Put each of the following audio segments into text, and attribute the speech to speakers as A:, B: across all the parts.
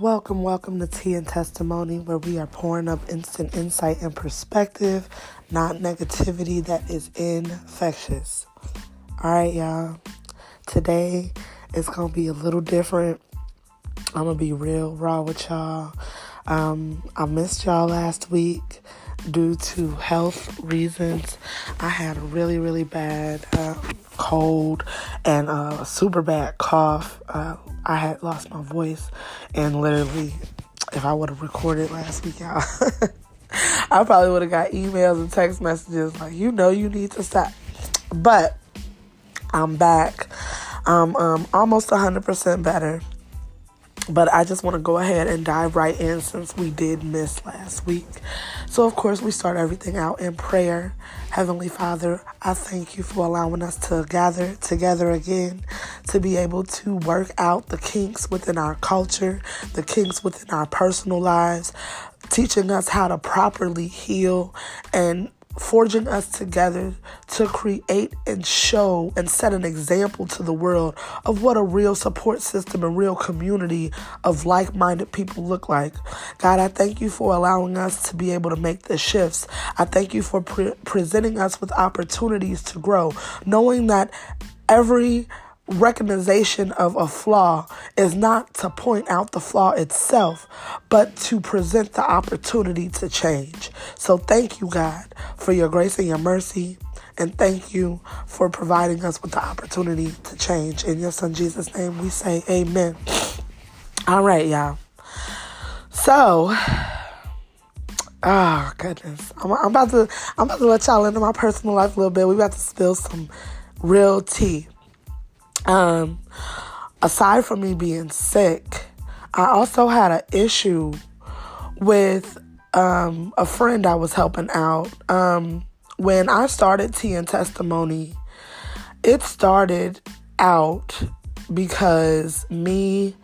A: Welcome, welcome to Tea and Testimony, where we are pouring up instant insight and perspective, not negativity that is infectious. All right, y'all. Today is to be a little different. I'm to be real raw with y'all. Um, I missed y'all last week due to health reasons. I had a really, really bad uh, cold and a super bad cough. Uh, I had lost my voice, and literally, if I would have recorded last week, I, I probably would have got emails and text messages like, you know, you need to stop. But I'm back. I'm um, almost 100% better. But I just want to go ahead and dive right in since we did miss last week. So, of course, we start everything out in prayer. Heavenly Father, I thank you for allowing us to gather together again to be able to work out the kinks within our culture, the kinks within our personal lives, teaching us how to properly heal and forging us together to create and show and set an example to the world of what a real support system and real community of like minded people look like. God, I thank you for allowing us to be able to make the shifts. I thank you for pre- presenting us with opportunities to grow, knowing that every recognition of a flaw is not to point out the flaw itself, but to present the opportunity to change. So thank you, God, for your grace and your mercy. And thank you for providing us with the opportunity to change. In your son Jesus' name, we say amen. All right, y'all. So, oh goodness, I'm, I'm about to I'm about to let y'all into my personal life a little bit. We about to spill some real tea. Um, aside from me being sick, I also had an issue with um, a friend I was helping out. Um, when I started Tea and Testimony, it started out because me,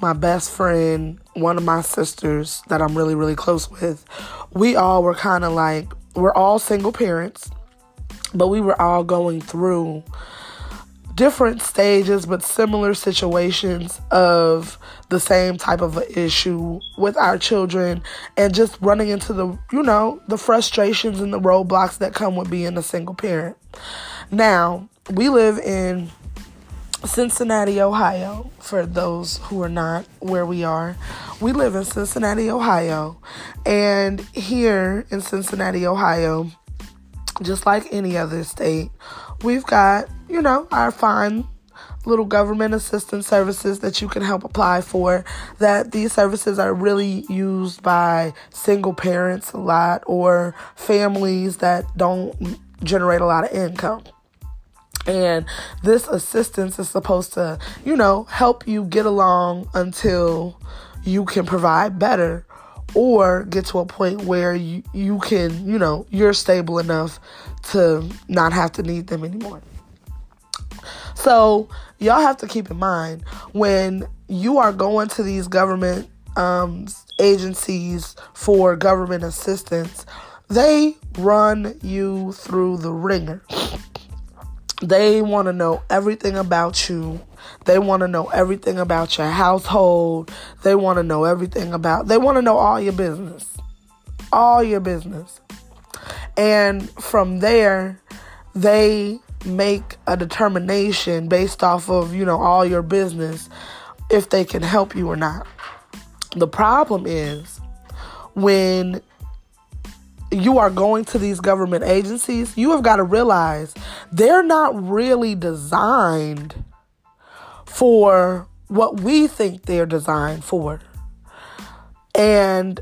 A: my best friend, one of my sisters that I'm really, really close with, we all were kind of like, we're all single parents, but we were all going through different stages but similar situations of the same type of issue with our children and just running into the you know the frustrations and the roadblocks that come with being a single parent now we live in Cincinnati, Ohio, for those who are not where we are. We live in Cincinnati, Ohio. And here in Cincinnati, Ohio, just like any other state, we've got, you know, our fine little government assistance services that you can help apply for. That these services are really used by single parents a lot or families that don't generate a lot of income. And this assistance is supposed to, you know, help you get along until you can provide better or get to a point where you, you can, you know, you're stable enough to not have to need them anymore. So, y'all have to keep in mind when you are going to these government um, agencies for government assistance, they run you through the ringer. They want to know everything about you. They want to know everything about your household. They want to know everything about, they want to know all your business. All your business. And from there, they make a determination based off of, you know, all your business if they can help you or not. The problem is when you are going to these government agencies, you have got to realize they're not really designed for what we think they're designed for. And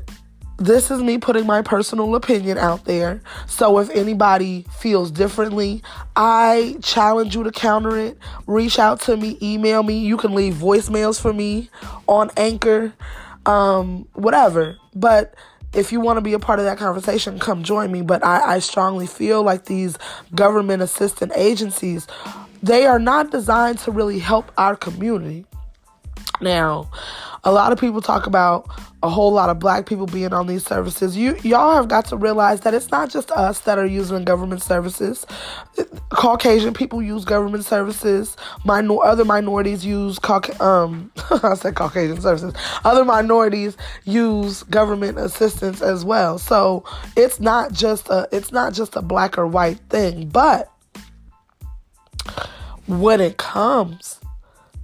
A: this is me putting my personal opinion out there. So if anybody feels differently, I challenge you to counter it. Reach out to me, email me. You can leave voicemails for me on Anchor, um, whatever. But if you want to be a part of that conversation, come join me. But I, I strongly feel like these government assistant agencies, they are not designed to really help our community. Now, a lot of people talk about a whole lot of black people being on these services. You y'all have got to realize that it's not just us that are using government services. Caucasian people use government services. Minor other minorities use um I said Caucasian services. Other minorities use government assistance as well. So it's not just a it's not just a black or white thing, but when it comes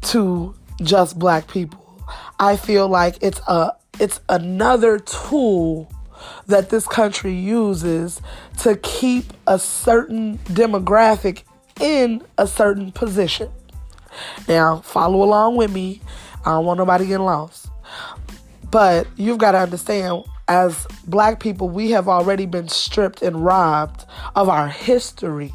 A: to just black people, I feel like it's a it's another tool that this country uses to keep a certain demographic in a certain position. Now, follow along with me. I don't want nobody getting lost. But you've got to understand, as black people, we have already been stripped and robbed of our history.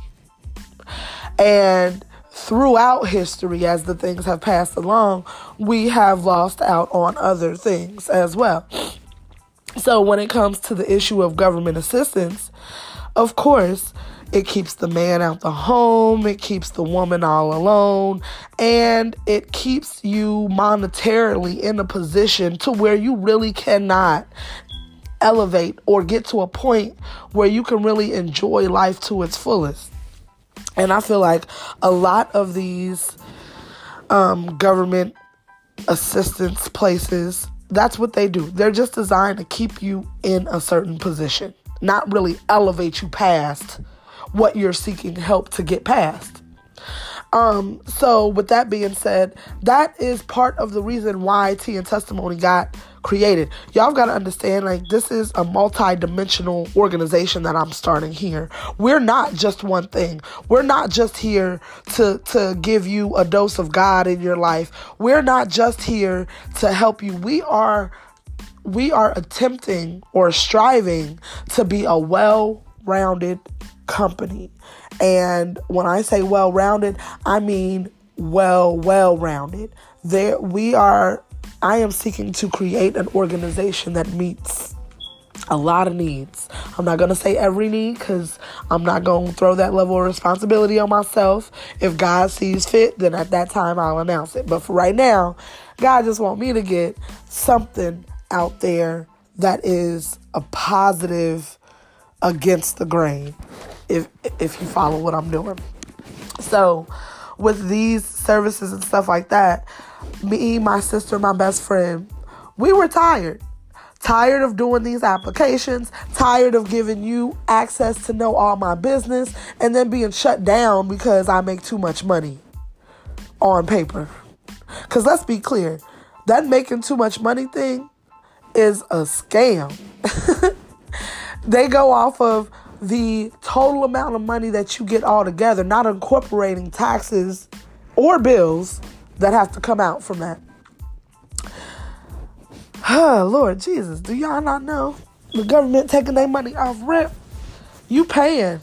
A: And throughout history, as the things have passed along, we have lost out on other things as well. So, when it comes to the issue of government assistance, of course, it keeps the man out the home, it keeps the woman all alone, and it keeps you monetarily in a position to where you really cannot elevate or get to a point where you can really enjoy life to its fullest. And I feel like a lot of these um, government assistance places, that's what they do. They're just designed to keep you in a certain position, not really elevate you past what you're seeking help to get past. Um, so with that being said, that is part of the reason why Tea and Testimony got created. Y'all got to understand, like, this is a multi-dimensional organization that I'm starting here. We're not just one thing. We're not just here to, to give you a dose of God in your life. We're not just here to help you. We are, we are attempting or striving to be a well-rounded company. And when I say well-rounded, I mean well, well-rounded. There, we are I am seeking to create an organization that meets a lot of needs. I'm not going to say every need because I'm not going to throw that level of responsibility on myself. If God sees fit, then at that time I'll announce it. But for right now, God just want me to get something out there that is a positive against the grain if if you follow what I'm doing. So, with these services and stuff like that, me, my sister, my best friend, we were tired. Tired of doing these applications, tired of giving you access to know all my business, and then being shut down because I make too much money on paper. Because let's be clear, that making too much money thing is a scam. they go off of the total amount of money that you get all together, not incorporating taxes or bills that have to come out from that. Oh, Lord Jesus, do y'all not know the government taking their money off rent? You paying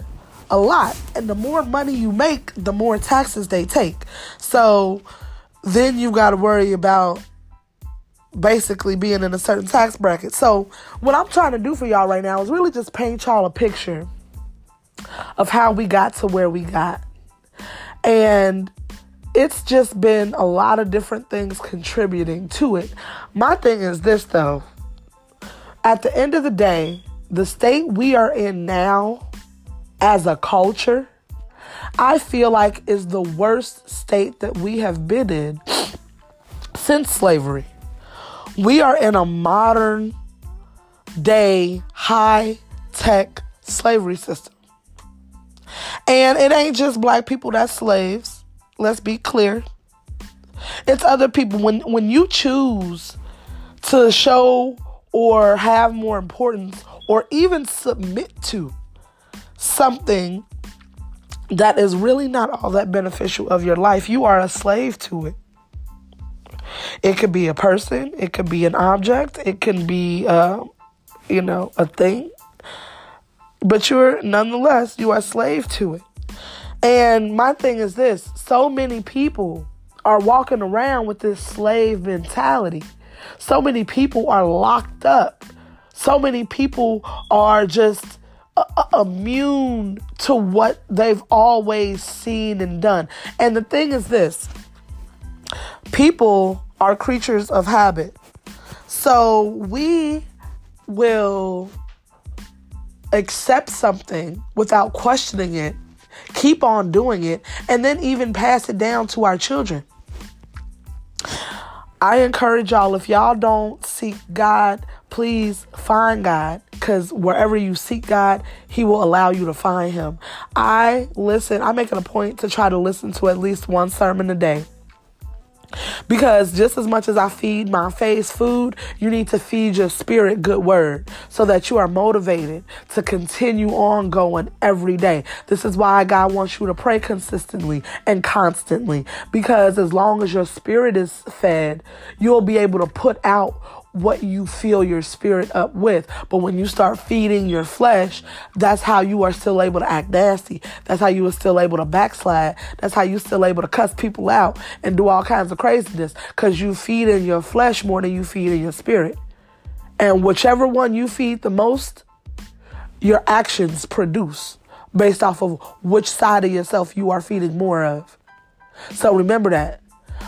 A: a lot, and the more money you make, the more taxes they take. So then you got to worry about basically being in a certain tax bracket. So what I'm trying to do for y'all right now is really just paint y'all a picture of how we got to where we got. And it's just been a lot of different things contributing to it. My thing is this though. At the end of the day, the state we are in now as a culture, I feel like is the worst state that we have been in since slavery. We are in a modern day, high tech slavery system. And it ain't just black people that's slaves. Let's be clear. It's other people when when you choose to show or have more importance or even submit to something that is really not all that beneficial of your life, you are a slave to it. It could be a person, it could be an object, it can be, uh, you know, a thing. But you're nonetheless, you are slave to it. And my thing is this so many people are walking around with this slave mentality. So many people are locked up. So many people are just uh, uh, immune to what they've always seen and done. And the thing is this people are creatures of habit. So we will accept something without questioning it, keep on doing it, and then even pass it down to our children. I encourage y'all if y'all don't seek God, please find God because wherever you seek God, He will allow you to find Him. I listen, I make it a point to try to listen to at least one sermon a day. Because just as much as I feed my face food, you need to feed your spirit good word so that you are motivated to continue on going every day. This is why God wants you to pray consistently and constantly. Because as long as your spirit is fed, you'll be able to put out what you fill your spirit up with. But when you start feeding your flesh, that's how you are still able to act nasty. That's how you are still able to backslide. That's how you still able to cuss people out and do all kinds of craziness because you feed in your flesh more than you feed in your spirit. And whichever one you feed the most, your actions produce based off of which side of yourself you are feeding more of. So remember that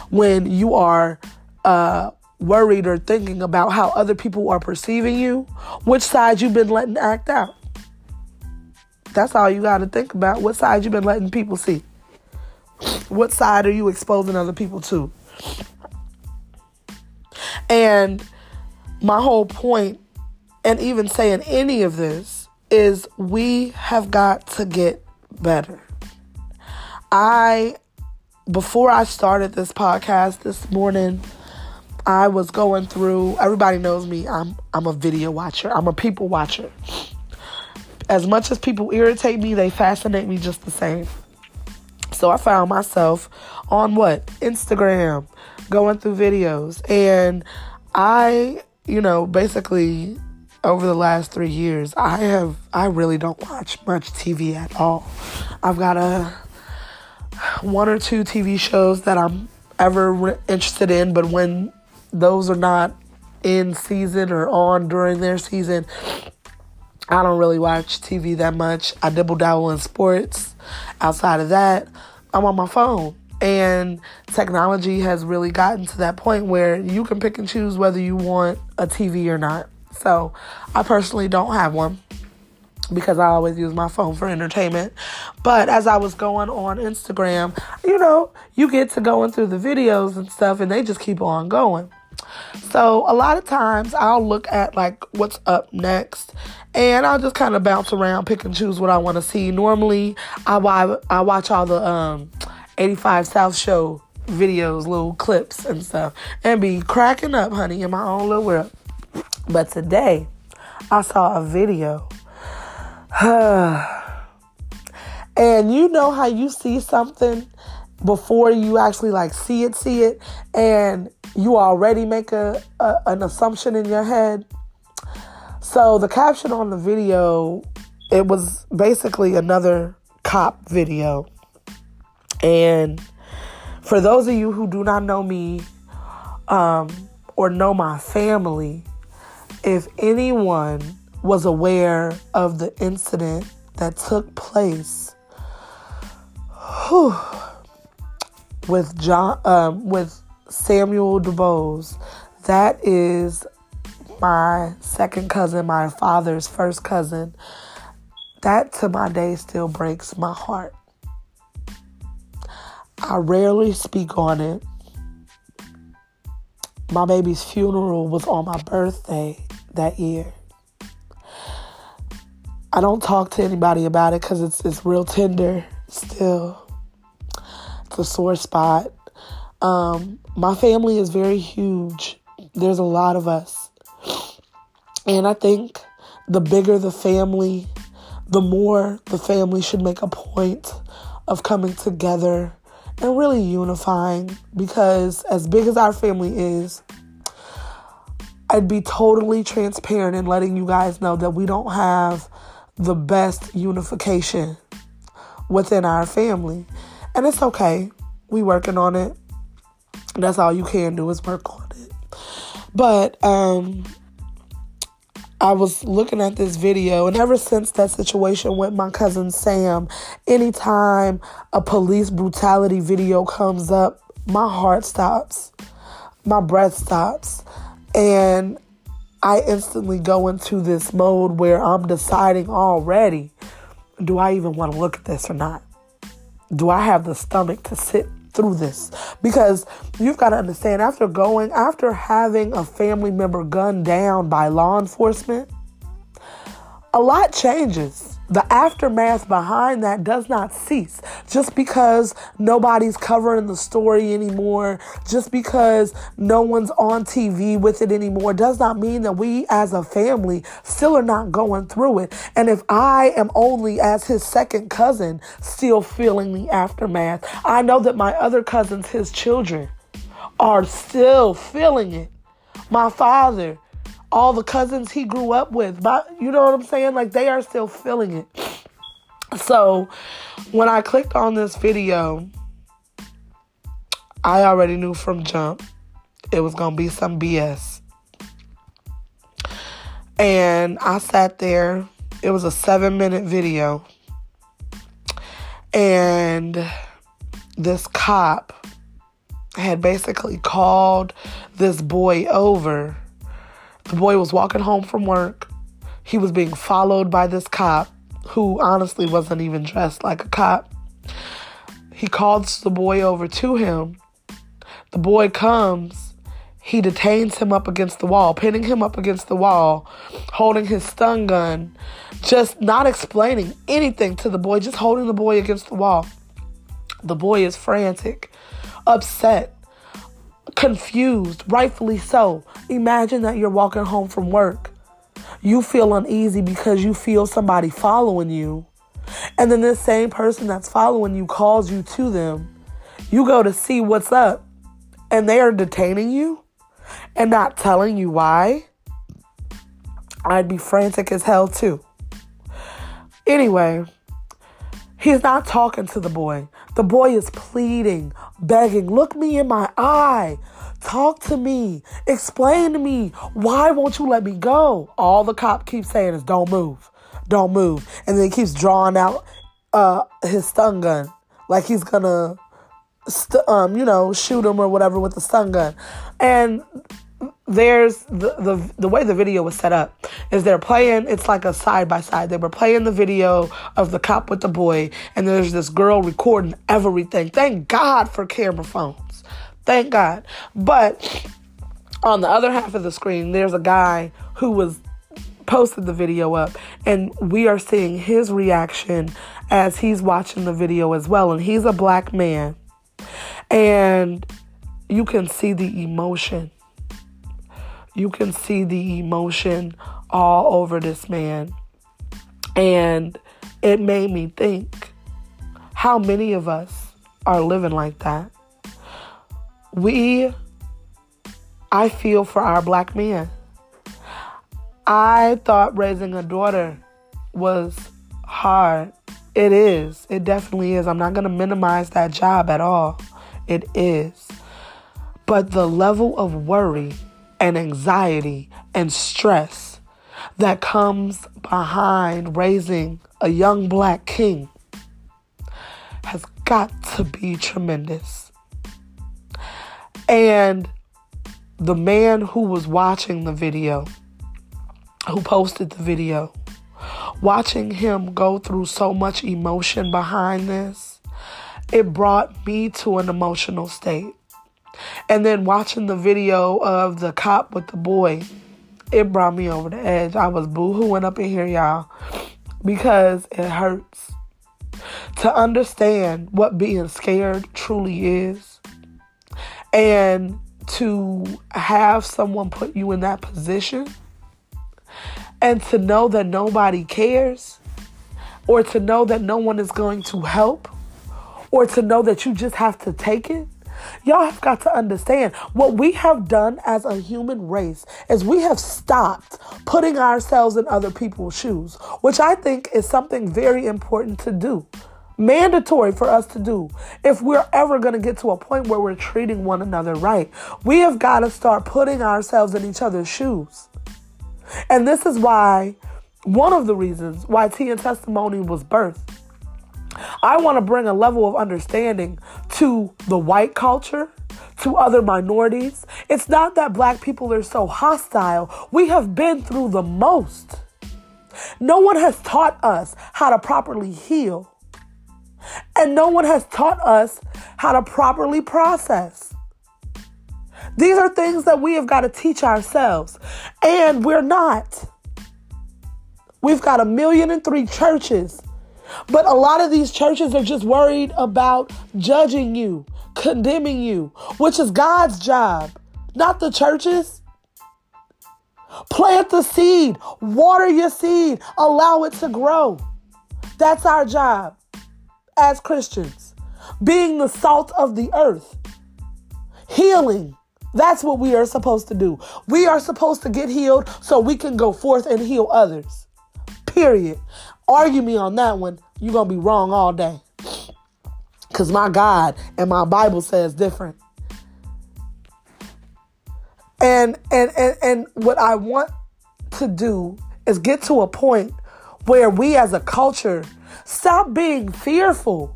A: when you are uh, worried or thinking about how other people are perceiving you, which side you've been letting act out. That's all you got to think about. What side you've been letting people see? What side are you exposing other people to? And my whole point, and even saying any of this, is we have got to get better. I, before I started this podcast this morning, I was going through everybody knows me. I'm I'm a video watcher. I'm a people watcher. As much as people irritate me, they fascinate me just the same. So I found myself on what? Instagram, going through videos. And I, you know, basically over the last three years, I have, I really don't watch much TV at all. I've got a one or two TV shows that I'm ever interested in, but when those are not in season or on during their season. I don't really watch TV that much. I double dabble in sports. Outside of that, I'm on my phone. And technology has really gotten to that point where you can pick and choose whether you want a TV or not. So I personally don't have one because I always use my phone for entertainment. But as I was going on Instagram, you know, you get to going through the videos and stuff, and they just keep on going. So a lot of times I'll look at like what's up next and I'll just kind of bounce around, pick and choose what I want to see. Normally I, I watch all the um, 85 South show videos, little clips and stuff and be cracking up, honey, in my own little world. But today I saw a video. and you know how you see something before you actually like see it, see it, and you already make a, a, an assumption in your head. So the caption on the video, it was basically another cop video. And for those of you who do not know me um, or know my family, if anyone was aware of the incident that took place whew, with John, um, with Samuel DuBose. That is my second cousin, my father's first cousin. That to my day still breaks my heart. I rarely speak on it. My baby's funeral was on my birthday that year. I don't talk to anybody about it because it's it's real tender still. It's a sore spot. Um, my family is very huge. There's a lot of us. And I think the bigger the family, the more the family should make a point of coming together and really unifying because as big as our family is, I'd be totally transparent in letting you guys know that we don't have the best unification within our family. And it's okay. We working on it. That's all you can do is work on it. But um I was looking at this video, and ever since that situation with my cousin Sam, anytime a police brutality video comes up, my heart stops. my breath stops and I instantly go into this mode where I'm deciding already do I even want to look at this or not? Do I have the stomach to sit through this? Because you've got to understand after going, after having a family member gunned down by law enforcement, a lot changes the aftermath behind that does not cease. Just because nobody's covering the story anymore, just because no one's on TV with it anymore, does not mean that we as a family still are not going through it. And if I am only as his second cousin still feeling the aftermath, I know that my other cousins, his children, are still feeling it. My father, all the cousins he grew up with. But you know what I'm saying? Like they are still feeling it. So when I clicked on this video, I already knew from jump it was gonna be some BS. And I sat there. It was a seven minute video. And this cop had basically called this boy over the boy was walking home from work. He was being followed by this cop who honestly wasn't even dressed like a cop. He calls the boy over to him. The boy comes. He detains him up against the wall, pinning him up against the wall, holding his stun gun, just not explaining anything to the boy, just holding the boy against the wall. The boy is frantic, upset confused, rightfully so. Imagine that you're walking home from work. You feel uneasy because you feel somebody following you. And then this same person that's following you calls you to them. You go to see what's up, and they are detaining you and not telling you why. I'd be frantic as hell too. Anyway, he's not talking to the boy. The boy is pleading, begging, Look me in my eye. Talk to me. Explain to me. Why won't you let me go? All the cop keeps saying is, Don't move. Don't move. And then he keeps drawing out uh, his stun gun. Like he's gonna, st- um, you know, shoot him or whatever with the stun gun. And there's the, the the way the video was set up is they're playing it's like a side by side. They were playing the video of the cop with the boy and there's this girl recording everything. Thank god for camera phones. Thank god. But on the other half of the screen there's a guy who was posted the video up and we are seeing his reaction as he's watching the video as well and he's a black man. And you can see the emotion you can see the emotion all over this man. And it made me think how many of us are living like that. We, I feel for our black men. I thought raising a daughter was hard. It is. It definitely is. I'm not going to minimize that job at all. It is. But the level of worry and anxiety and stress that comes behind raising a young black king has got to be tremendous. And the man who was watching the video, who posted the video, watching him go through so much emotion behind this, it brought me to an emotional state. And then watching the video of the cop with the boy, it brought me over the edge. I was boohooing up in here, y'all, because it hurts to understand what being scared truly is and to have someone put you in that position and to know that nobody cares or to know that no one is going to help or to know that you just have to take it Y'all have got to understand what we have done as a human race is we have stopped putting ourselves in other people's shoes, which I think is something very important to do. Mandatory for us to do if we're ever going to get to a point where we're treating one another right. We have got to start putting ourselves in each other's shoes. And this is why, one of the reasons why Tea and Testimony was birthed I want to bring a level of understanding to the white culture, to other minorities. It's not that black people are so hostile. We have been through the most. No one has taught us how to properly heal. And no one has taught us how to properly process. These are things that we have got to teach ourselves. And we're not. We've got a million and three churches but a lot of these churches are just worried about judging you, condemning you, which is God's job, not the churches. Plant the seed, water your seed, allow it to grow. That's our job as Christians. Being the salt of the earth, healing. That's what we are supposed to do. We are supposed to get healed so we can go forth and heal others. Period. Argue me on that one, you're going to be wrong all day. Because my God and my Bible says different. And, and, and, and what I want to do is get to a point where we as a culture stop being fearful.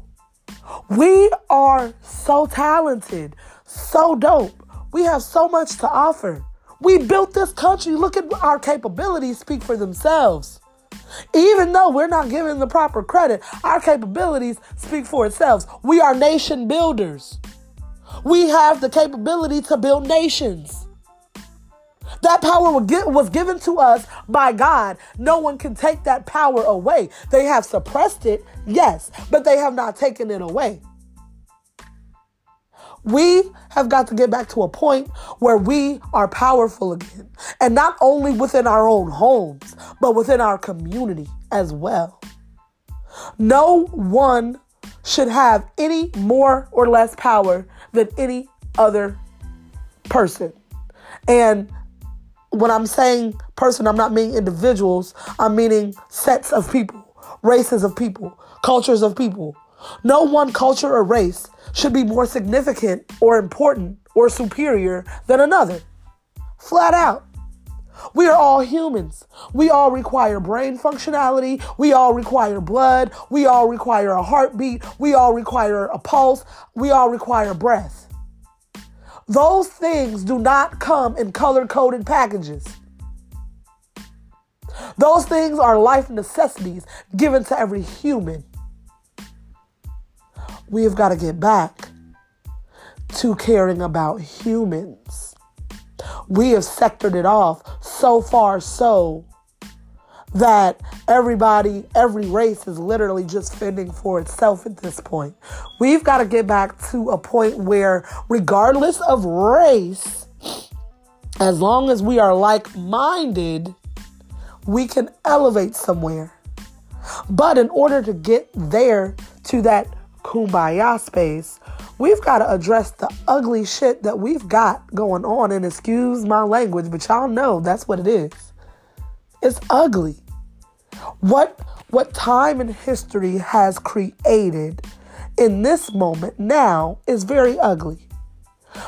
A: We are so talented, so dope. We have so much to offer. We built this country. Look at our capabilities speak for themselves. Even though we're not given the proper credit, our capabilities speak for itself. We are nation builders. We have the capability to build nations. That power was given to us by God. No one can take that power away. They have suppressed it, yes, but they have not taken it away. We have got to get back to a point where we are powerful again. And not only within our own homes, but within our community as well. No one should have any more or less power than any other person. And when I'm saying person, I'm not meaning individuals, I'm meaning sets of people, races of people, cultures of people. No one culture or race should be more significant or important or superior than another. Flat out. We are all humans. We all require brain functionality. We all require blood. We all require a heartbeat. We all require a pulse. We all require breath. Those things do not come in color coded packages. Those things are life necessities given to every human we have got to get back to caring about humans. We have sectored it off so far so that everybody, every race is literally just fending for itself at this point. We've got to get back to a point where, regardless of race, as long as we are like minded, we can elevate somewhere. But in order to get there to that kumbaya space, we've got to address the ugly shit that we've got going on. And excuse my language, but y'all know that's what it is. It's ugly. What what time and history has created in this moment now is very ugly.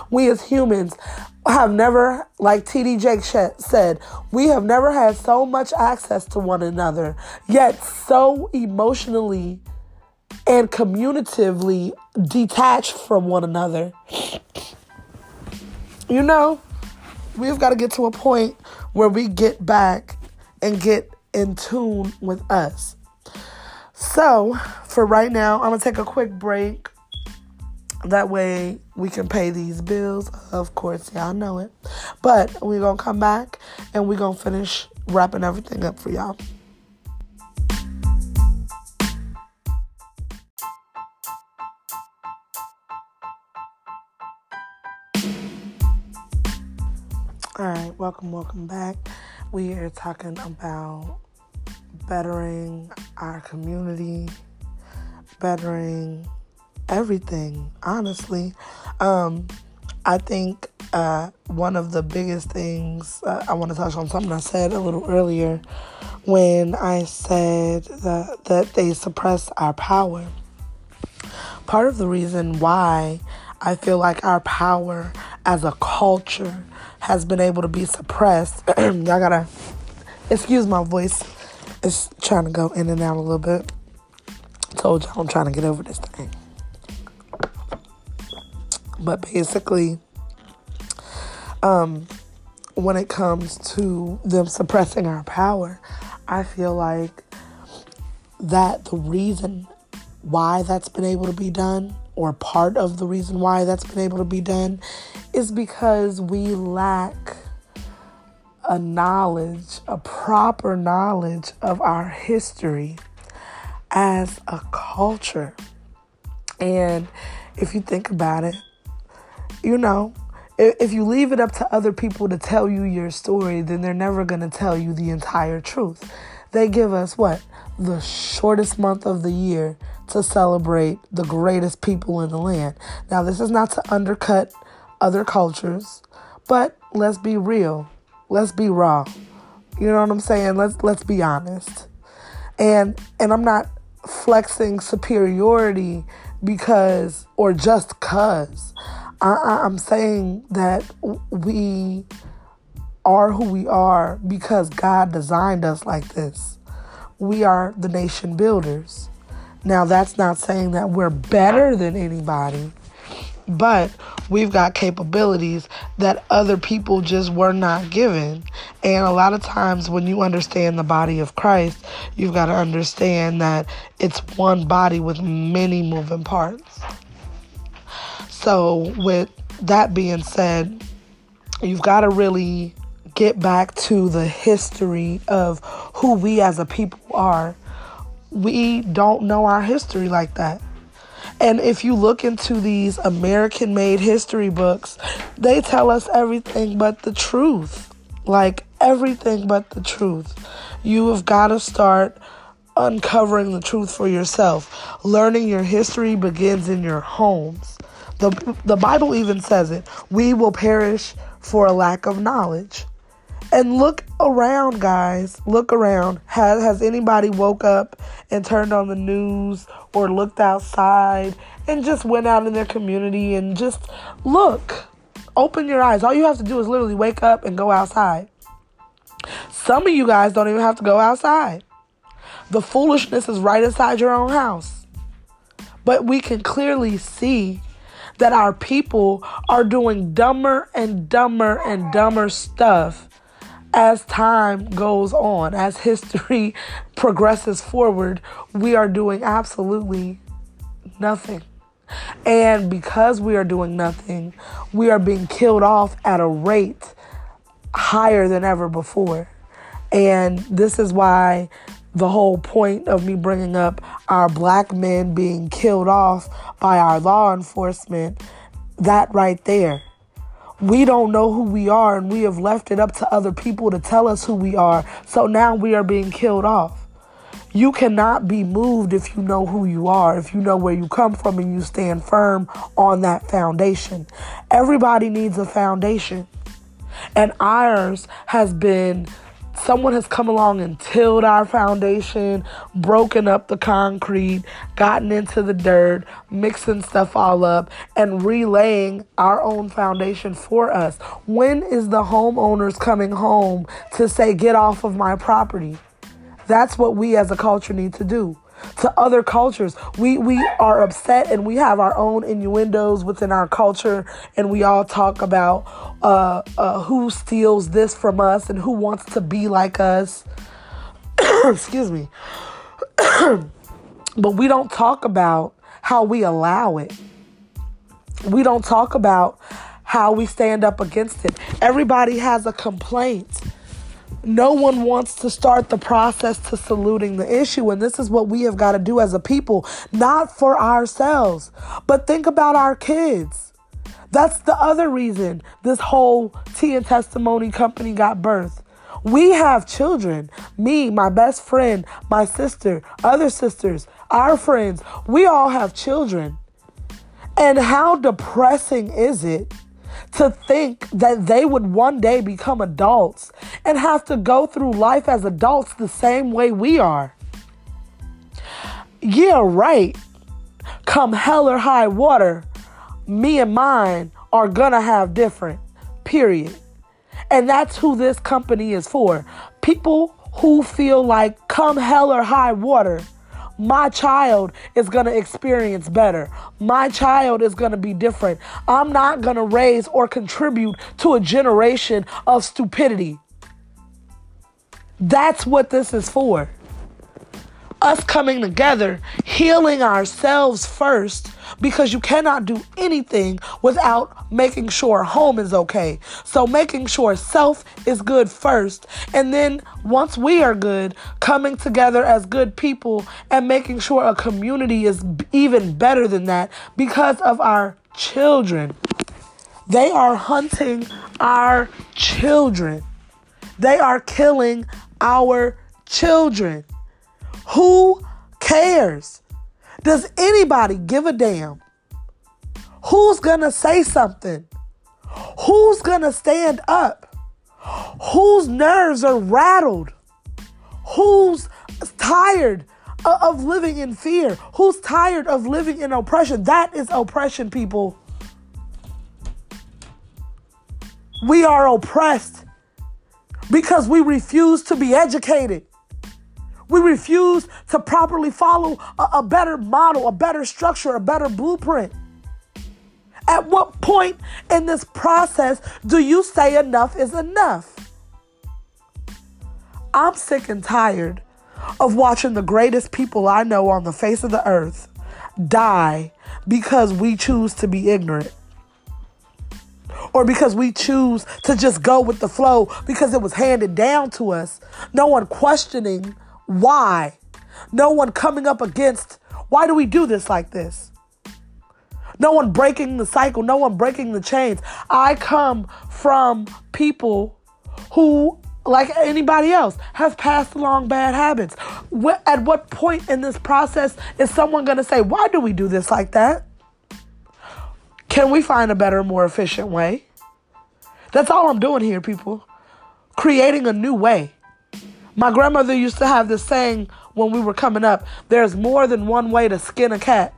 A: We as humans have never, like TD Jakes said, we have never had so much access to one another, yet so emotionally and communicatively detached from one another. You know, we've got to get to a point where we get back and get in tune with us. So, for right now, I'm going to take a quick break. That way we can pay these bills. Of course, y'all know it. But we're going to come back and we're going to finish wrapping everything up for y'all. Welcome, welcome back. We are talking about bettering our community, bettering everything, honestly. Um, I think uh, one of the biggest things uh, I want to touch on something I said a little earlier when I said that, that they suppress our power. Part of the reason why I feel like our power as a culture has been able to be suppressed. Y'all gotta excuse my voice. It's trying to go in and out a little bit. told y'all I'm trying to get over this thing. But basically, um, when it comes to them suppressing our power, I feel like that the reason why that's been able to be done, or part of the reason why that's been able to be done, is because we lack a knowledge, a proper knowledge of our history as a culture. And if you think about it, you know, if you leave it up to other people to tell you your story, then they're never going to tell you the entire truth. They give us what? The shortest month of the year to celebrate the greatest people in the land. Now, this is not to undercut other cultures, but let's be real. Let's be raw. You know what I'm saying? Let's let's be honest. And and I'm not flexing superiority because or just cuz. I, I'm saying that we are who we are because God designed us like this. We are the nation builders. Now, that's not saying that we're better than anybody, but we've got capabilities that other people just were not given. And a lot of times, when you understand the body of Christ, you've got to understand that it's one body with many moving parts. So, with that being said, you've got to really get back to the history of who we as a people are. We don't know our history like that. And if you look into these American made history books, they tell us everything but the truth. Like everything but the truth. You have got to start uncovering the truth for yourself. Learning your history begins in your homes. The, the Bible even says it. We will perish for a lack of knowledge. And look around, guys. Look around. Has, has anybody woke up and turned on the news or looked outside and just went out in their community and just look? Open your eyes. All you have to do is literally wake up and go outside. Some of you guys don't even have to go outside. The foolishness is right inside your own house. But we can clearly see that our people are doing dumber and dumber and dumber stuff as time goes on, as history progresses forward, we are doing absolutely nothing. And because we are doing nothing, we are being killed off at a rate higher than ever before. And this is why the whole point of me bringing up our black men being killed off by our law enforcement, that right there. We don't know who we are, and we have left it up to other people to tell us who we are. So now we are being killed off. You cannot be moved if you know who you are, if you know where you come from, and you stand firm on that foundation. Everybody needs a foundation. And ours has been someone has come along and tilled our foundation, broken up the concrete, gotten into the dirt, mixing stuff all up, and relaying our own foundation for us. When is the homeowners coming home to say, get off of my property? That's what we as a culture need to do to other cultures. We we are upset and we have our own innuendos within our culture, and we all talk about uh, uh, who steals this from us and who wants to be like us. Excuse me. but we don't talk about how we allow it. We don't talk about how we stand up against it. Everybody has a complaint no one wants to start the process to saluting the issue. And this is what we have got to do as a people, not for ourselves, but think about our kids. That's the other reason this whole tea and testimony company got birthed. We have children. Me, my best friend, my sister, other sisters, our friends, we all have children. And how depressing is it to think that they would one day become adults and have to go through life as adults the same way we are. Yeah, right. Come hell or high water, me and mine are gonna have different, period. And that's who this company is for. People who feel like come hell or high water, my child is going to experience better. My child is going to be different. I'm not going to raise or contribute to a generation of stupidity. That's what this is for us coming together, healing ourselves first, because you cannot do anything without making sure home is okay. So, making sure self is good first, and then once we are good, coming together as good people and making sure a community is even better than that because of our children. They are hunting our children. They are killing our children. Who cares? Does anybody give a damn? Who's gonna say something? Who's gonna stand up? Whose nerves are rattled? Who's tired of living in fear? Who's tired of living in oppression? That is oppression, people. We are oppressed because we refuse to be educated. We refuse to properly follow a, a, better model, a better structure, a better blueprint. At what point in this process do you say enough is enough? I'm sick and tired of watching the greatest people I know on the face of the earth die because we choose to be ignorant. Or because we choose to just go with the flow because it was handed down to us. No one questioning why? No one coming up against why do we do this like this? No one breaking the cycle, no one breaking the chains. I come from people who, like anybody else, have passed along bad habits. At what point in this process is someone going to say, Why do we do this like that? Can we find a better, more efficient way? That's all I'm doing here, people. Creating a new way. My grandmother used to have this saying when we were coming up there's more than one way to skin a cat.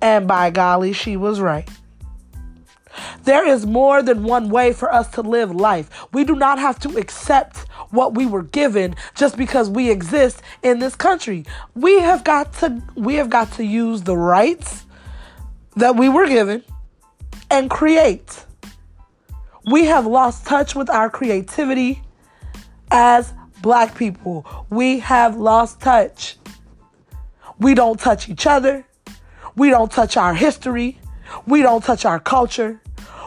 A: And by golly, she was right. There is more than one way for us to live life. We do not have to accept what we were given just because we exist in this country. We have got to we have got to use the rights that we were given and create. We have lost touch with our creativity as black people, we have lost touch. We don't touch each other. We don't touch our history. We don't touch our culture.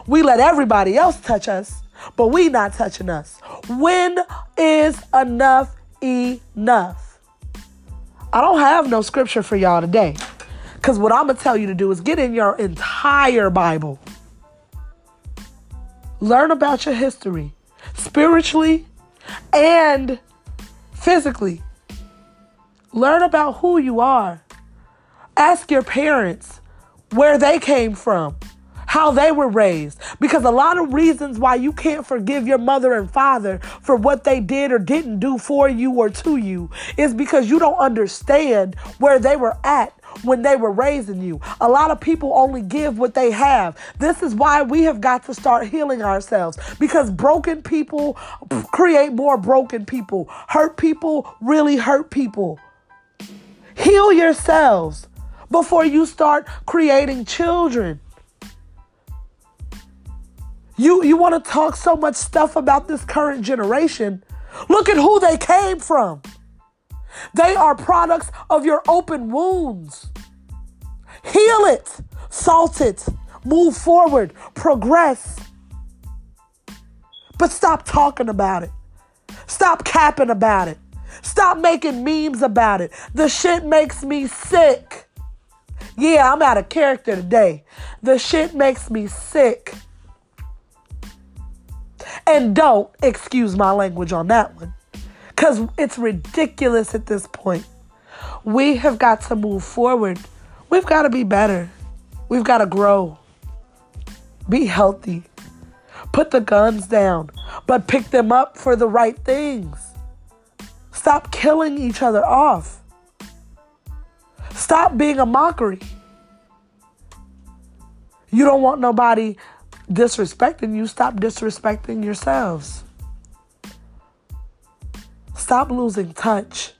A: We let everybody else touch us, but we not touching us. When is enough enough? I don't have no scripture for y'all today. Because what I'm going to tell you to do is get in your entire Bible. Learn about your history, spiritually and physically. Learn about who you are. Ask your parents where they came from, how they were raised. Because a lot of reasons why you can't forgive your mother and father for what they did or didn't do for you or to you is because you don't understand where they were at when they were raising you. A lot of people only give what they have. This is why we have got to start healing ourselves because broken people create more broken people. Hurt people really hurt people. Heal yourselves before you start creating children. You, you want to talk so much stuff about this current generation. Look at who they came from. They are products of your open wounds. Heal it, salt it, move forward, progress. But stop talking about it. Stop capping about it. Stop making memes about it. The shit makes me sick. Yeah, I'm out of character today. The shit makes me sick. And don't excuse my language on that one because it's ridiculous at this point. We have got to move forward. We've got to be better. We've got to grow. Be healthy. Put the guns down, but pick them up for the right things. Stop killing each other off. Stop being a mockery. You don't want nobody disrespecting you. Stop disrespecting yourselves. Stop losing touch.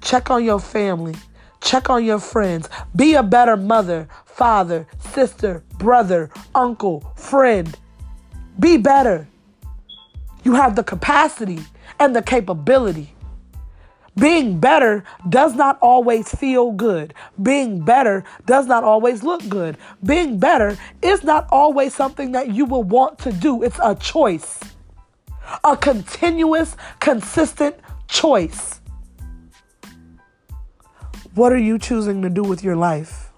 A: Check on your family. Check on your friends. Be a better mother, father, sister, brother, uncle, friend. Be better. You have the capacity and the capability. Being better does not always feel good. Being better does not always look good. Being better is not always something that you will want to do. It's a choice, a continuous, consistent choice. What are you choosing to do with your life?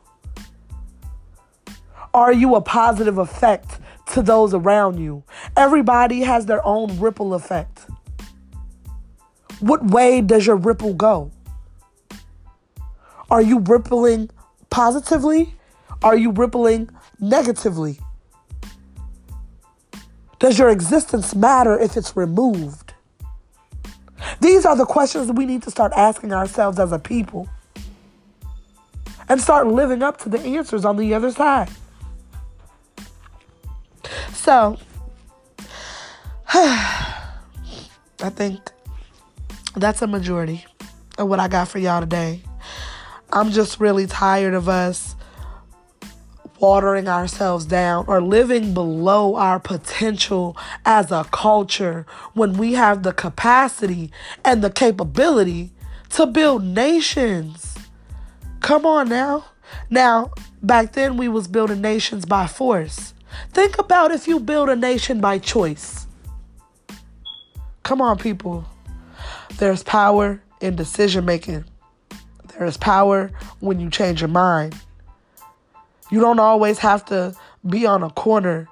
A: Are you a positive effect to those around you? Everybody has their own ripple effect. What way does your ripple go? Are you rippling positively? Are you rippling negatively? Does your existence matter if it's removed? These are the questions we need to start asking ourselves as a people and start living up to the answers on the other side. So, I think that's a majority of what I got for y'all today. I'm just really tired of us watering ourselves down or living below our potential as a culture when we have the capacity and the capability to build nations. Come on now. Now, back then we was building nations by force. Think about if you build a nation by choice. Come on, people. There's power in decision making. There is power when you change your mind. You don't always have to be on a corner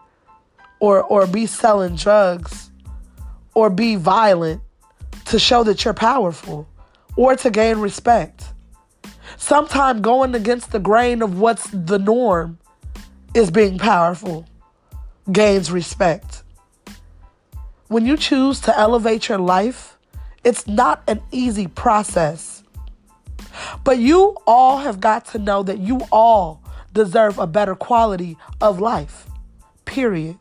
A: or or be selling drugs or be violent to show that you're powerful or to gain respect. Sometimes going against the grain of what's the norm is being powerful, gains respect. When you choose to elevate your life, it's not an easy process. But you all have got to know that you all deserve a better quality of life. Period.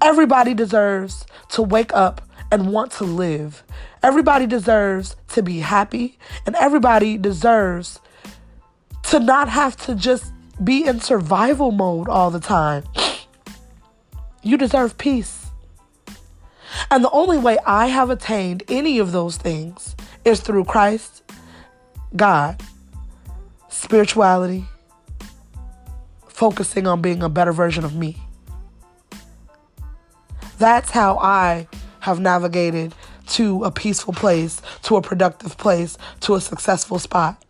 A: Everybody deserves to wake up and want to live. Everybody deserves to be happy, and everybody deserves to not have to just be in survival mode all the time. You deserve peace. And the only way I have attained any of those things is through Christ, God, spirituality, focusing on being a better version of me. That's how I have navigated to a peaceful place, to a productive place, to a successful spot.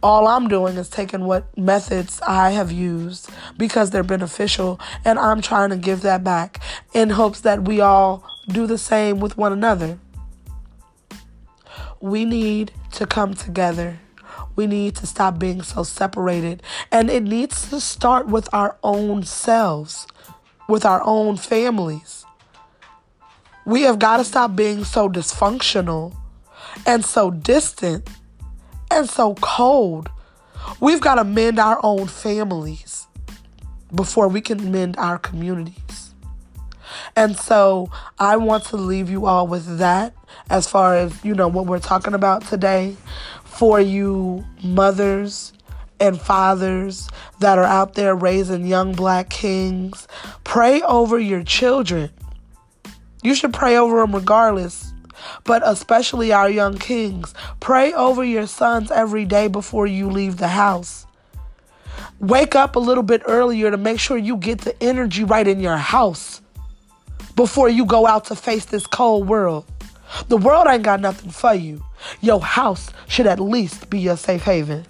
A: All I'm doing is taking what methods I have used because they're beneficial, and I'm trying to give that back in hopes that we all do the same with one another. We need to come together. We need to stop being so separated. And it needs to start with our own selves, with our own families. We have got to stop being so dysfunctional and so distant and so cold. We've got to mend our own families before we can mend our communities. And so I want to leave you all with that as far as, you know, what we're talking about today for you mothers and fathers that are out there raising young black kings. Pray over your children. You should pray over them regardless, but especially our young kings. Pray over your sons every day before you leave the house. Wake up a little bit earlier to make sure you get the energy right in your house before you go out to face this cold world. The world ain't got nothing for you. Your house should at least be your safe haven.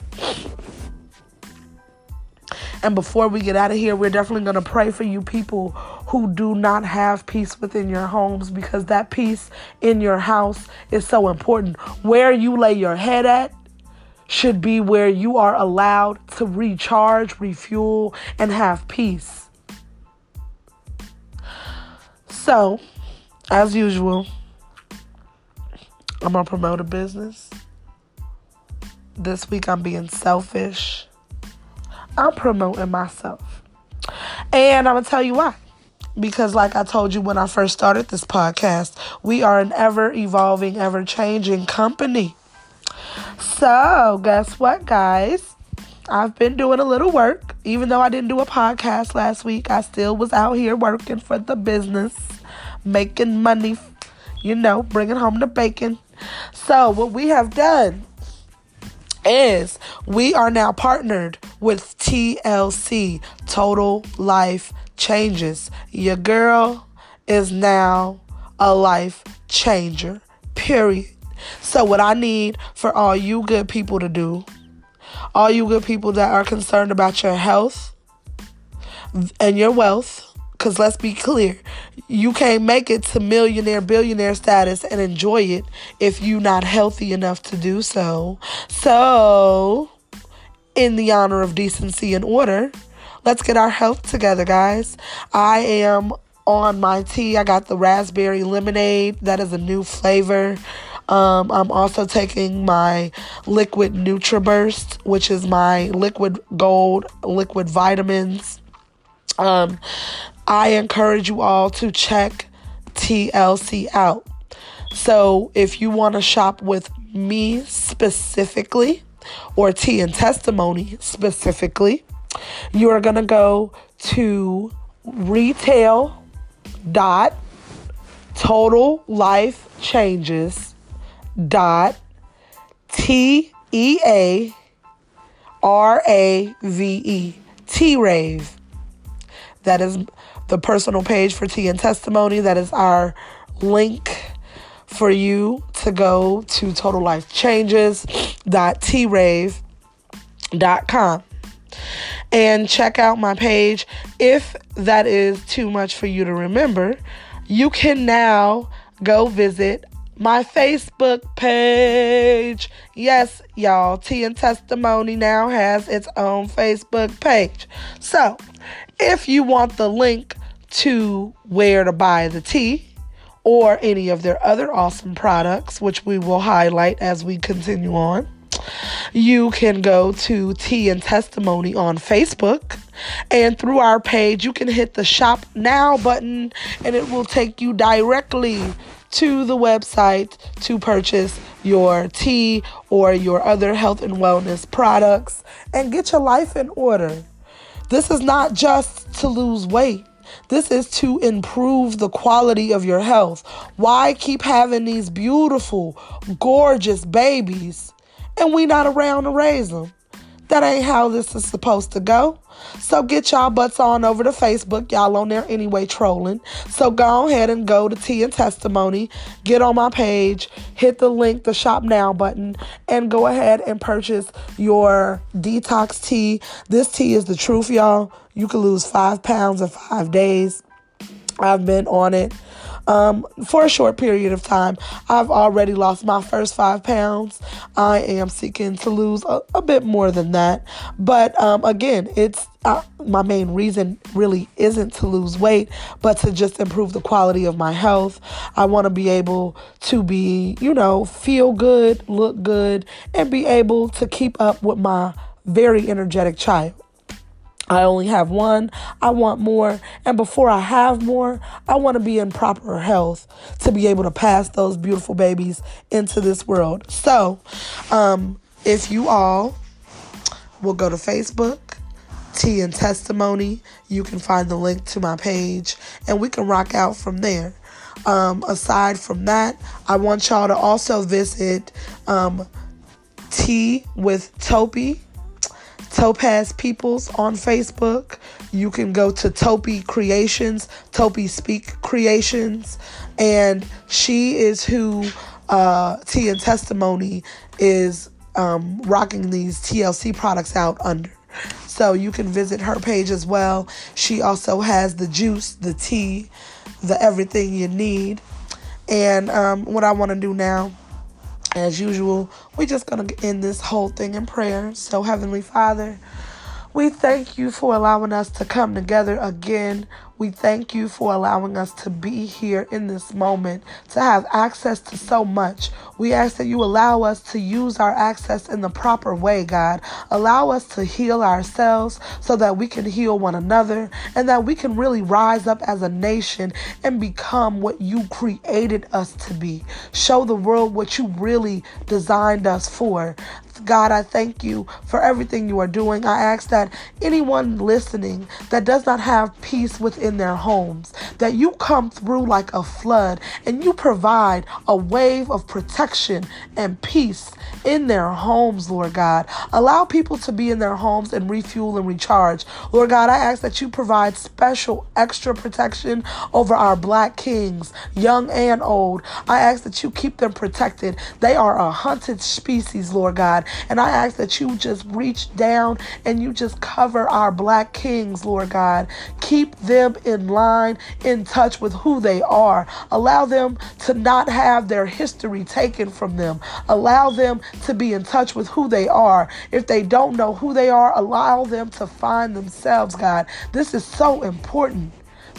A: And before we get out of here, we're definitely going to pray for you people who do not have peace within your homes because that peace in your house is so important. Where you lay your head at should be where you are allowed to recharge, refuel, and have peace. So, as usual, I'm to promote a business. This week I'm being selfish I'm promoting myself. And I'm to tell you why. because, like I told you when I first started this podcast, we are an ever evolving, ever changing company. So, guess what, guys? I've been doing a little work. Even though I didn't do a podcast last week, I still was out here working for the business, making money, you know, bringing home the bacon. So, what we have done is we are now partnered with TLC, Total Life Changes. Your girl is now a life changer, period. So, what I need for all you good people to do, all you good people that are concerned about your health and your wealth, because let's be clear, you can't make it to millionaire, billionaire status and enjoy it if you're not healthy enough to do so. So, in the honor of decency and order, let's get our health together, guys. I am on my tea. I got the raspberry lemonade. That is a new flavor. Um, I'm also taking my liquid NutriBurst, which is my liquid gold liquid vitamins. Um, I encourage you all to check TLC out. So if you want to shop with me specifically, or tea and testimony specifically, you are going to go to retail dot total life changes dot T E A R A V E T Rave. That is the personal page for Tea and Testimony. That is our link for you to go to totallifechanges.trave.com and check out my page. If that is too much for you to remember, you can now go visit my Facebook page. Yes, y'all, Tea and Testimony now has its own Facebook page. So, if you want the link to where to buy the tea or any of their other awesome products, which we will highlight as we continue on, you can go to Tea and Testimony on Facebook. And through our page, you can hit the Shop Now button and it will take you directly to the website to purchase your tea or your other health and wellness products and get your life in order. This is not just to lose weight. This is to improve the quality of your health. Why keep having these beautiful, gorgeous babies and we not around to raise them? That ain't how this is supposed to go. So get y'all butts on over to Facebook. Y'all on there anyway trolling. So go ahead and go to Tea and Testimony. Get on my page. Hit the link, the shop now button, and go ahead and purchase your detox tea. This tea is the truth, y'all. You can lose five pounds in five days. I've been on it um, for a short period of time. I've already lost my first five pounds. I am seeking to lose a, a bit more than that. But um, again, it's uh, my main reason really isn't to lose weight, but to just improve the quality of my health. I want to be able to be, you know, feel good, look good, and be able to keep up with my very energetic child. I only have one. I want more. And before I have more, I want to be in proper health to be able to pass those beautiful babies into this world. So, um, if you all will go to Facebook, Tea and Testimony, you can find the link to my page and we can rock out from there. Um, aside from that, I want y'all to also visit um, Tea with Topi Topaz Peoples on Facebook. You can go to Topi Creations, Topi Speak Creations, and she is who uh, Tea and Testimony is um, rocking these TLC products out under. So you can visit her page as well. She also has the juice, the tea, the everything you need. And um, what I want to do now as usual, we're just going to end this whole thing in prayer. So, Heavenly Father, We thank you for allowing us to come together again. We thank you for allowing us to be here in this moment, to have access to so much. We ask that you allow us to use our access in the proper way, God. Allow us to heal ourselves so that we can heal one another and that we can really rise up as a nation and become what you created us to be. Show the world what you really designed us for. God, I thank you for everything you are doing. I ask that anyone listening that does not have peace within their homes, that you come through like a flood and you provide a wave of protection and peace in their homes, Lord God. Allow people to be in their homes and refuel and recharge. Lord God, I ask that you provide special extra protection over our black kings, young and old. I ask that you keep them protected. They are a hunted species, Lord God. And I ask that you just reach down and you just cover our black kings, Lord God. Keep them in line, in touch with who they are. Allow them to not have their history taken from them. Allow them to be in touch with who they are. If they don't know who they are, allow them to find themselves, God. This is so important.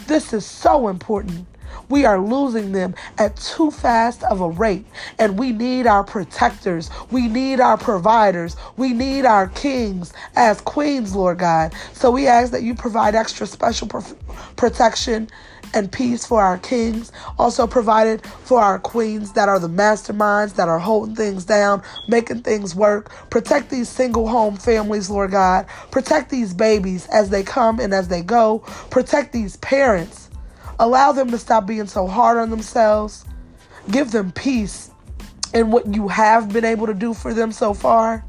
A: This is so important. We are losing them at too fast of a rate. And we need our protectors. We need our providers. We need our kings as queens, Lord God. So we ask that you provide extra special protection and peace for our kings. Also provided for our queens that are the masterminds that are holding things down, making things work. Protect these single home families, Lord God. Protect these babies as they come and as they go. Protect these parents Allow them to stop being so hard on themselves. Give them peace in what you have been able to do for them so far.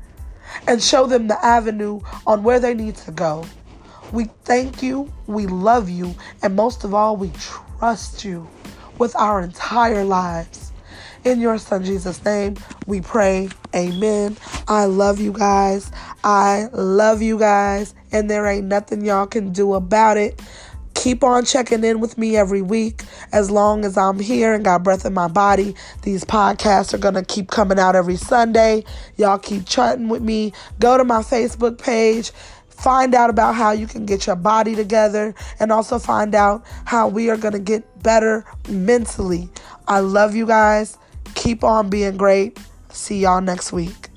A: And show them the avenue on where they need to go. We thank you, we love you, and most of all, we trust you with our entire lives. In your son Jesus' name, we pray. Amen. I love you guys. I love you guys, and there ain't nothing y'all can do about it keep on checking in with me every week as long as I'm here and got breath in my body. These podcasts are going to keep coming out every Sunday. Y'all keep chatting with me. Go to my Facebook page. Find out about how you can get your body together and also find out how we are going to get better mentally. I love you guys. Keep on being great. See y'all next week.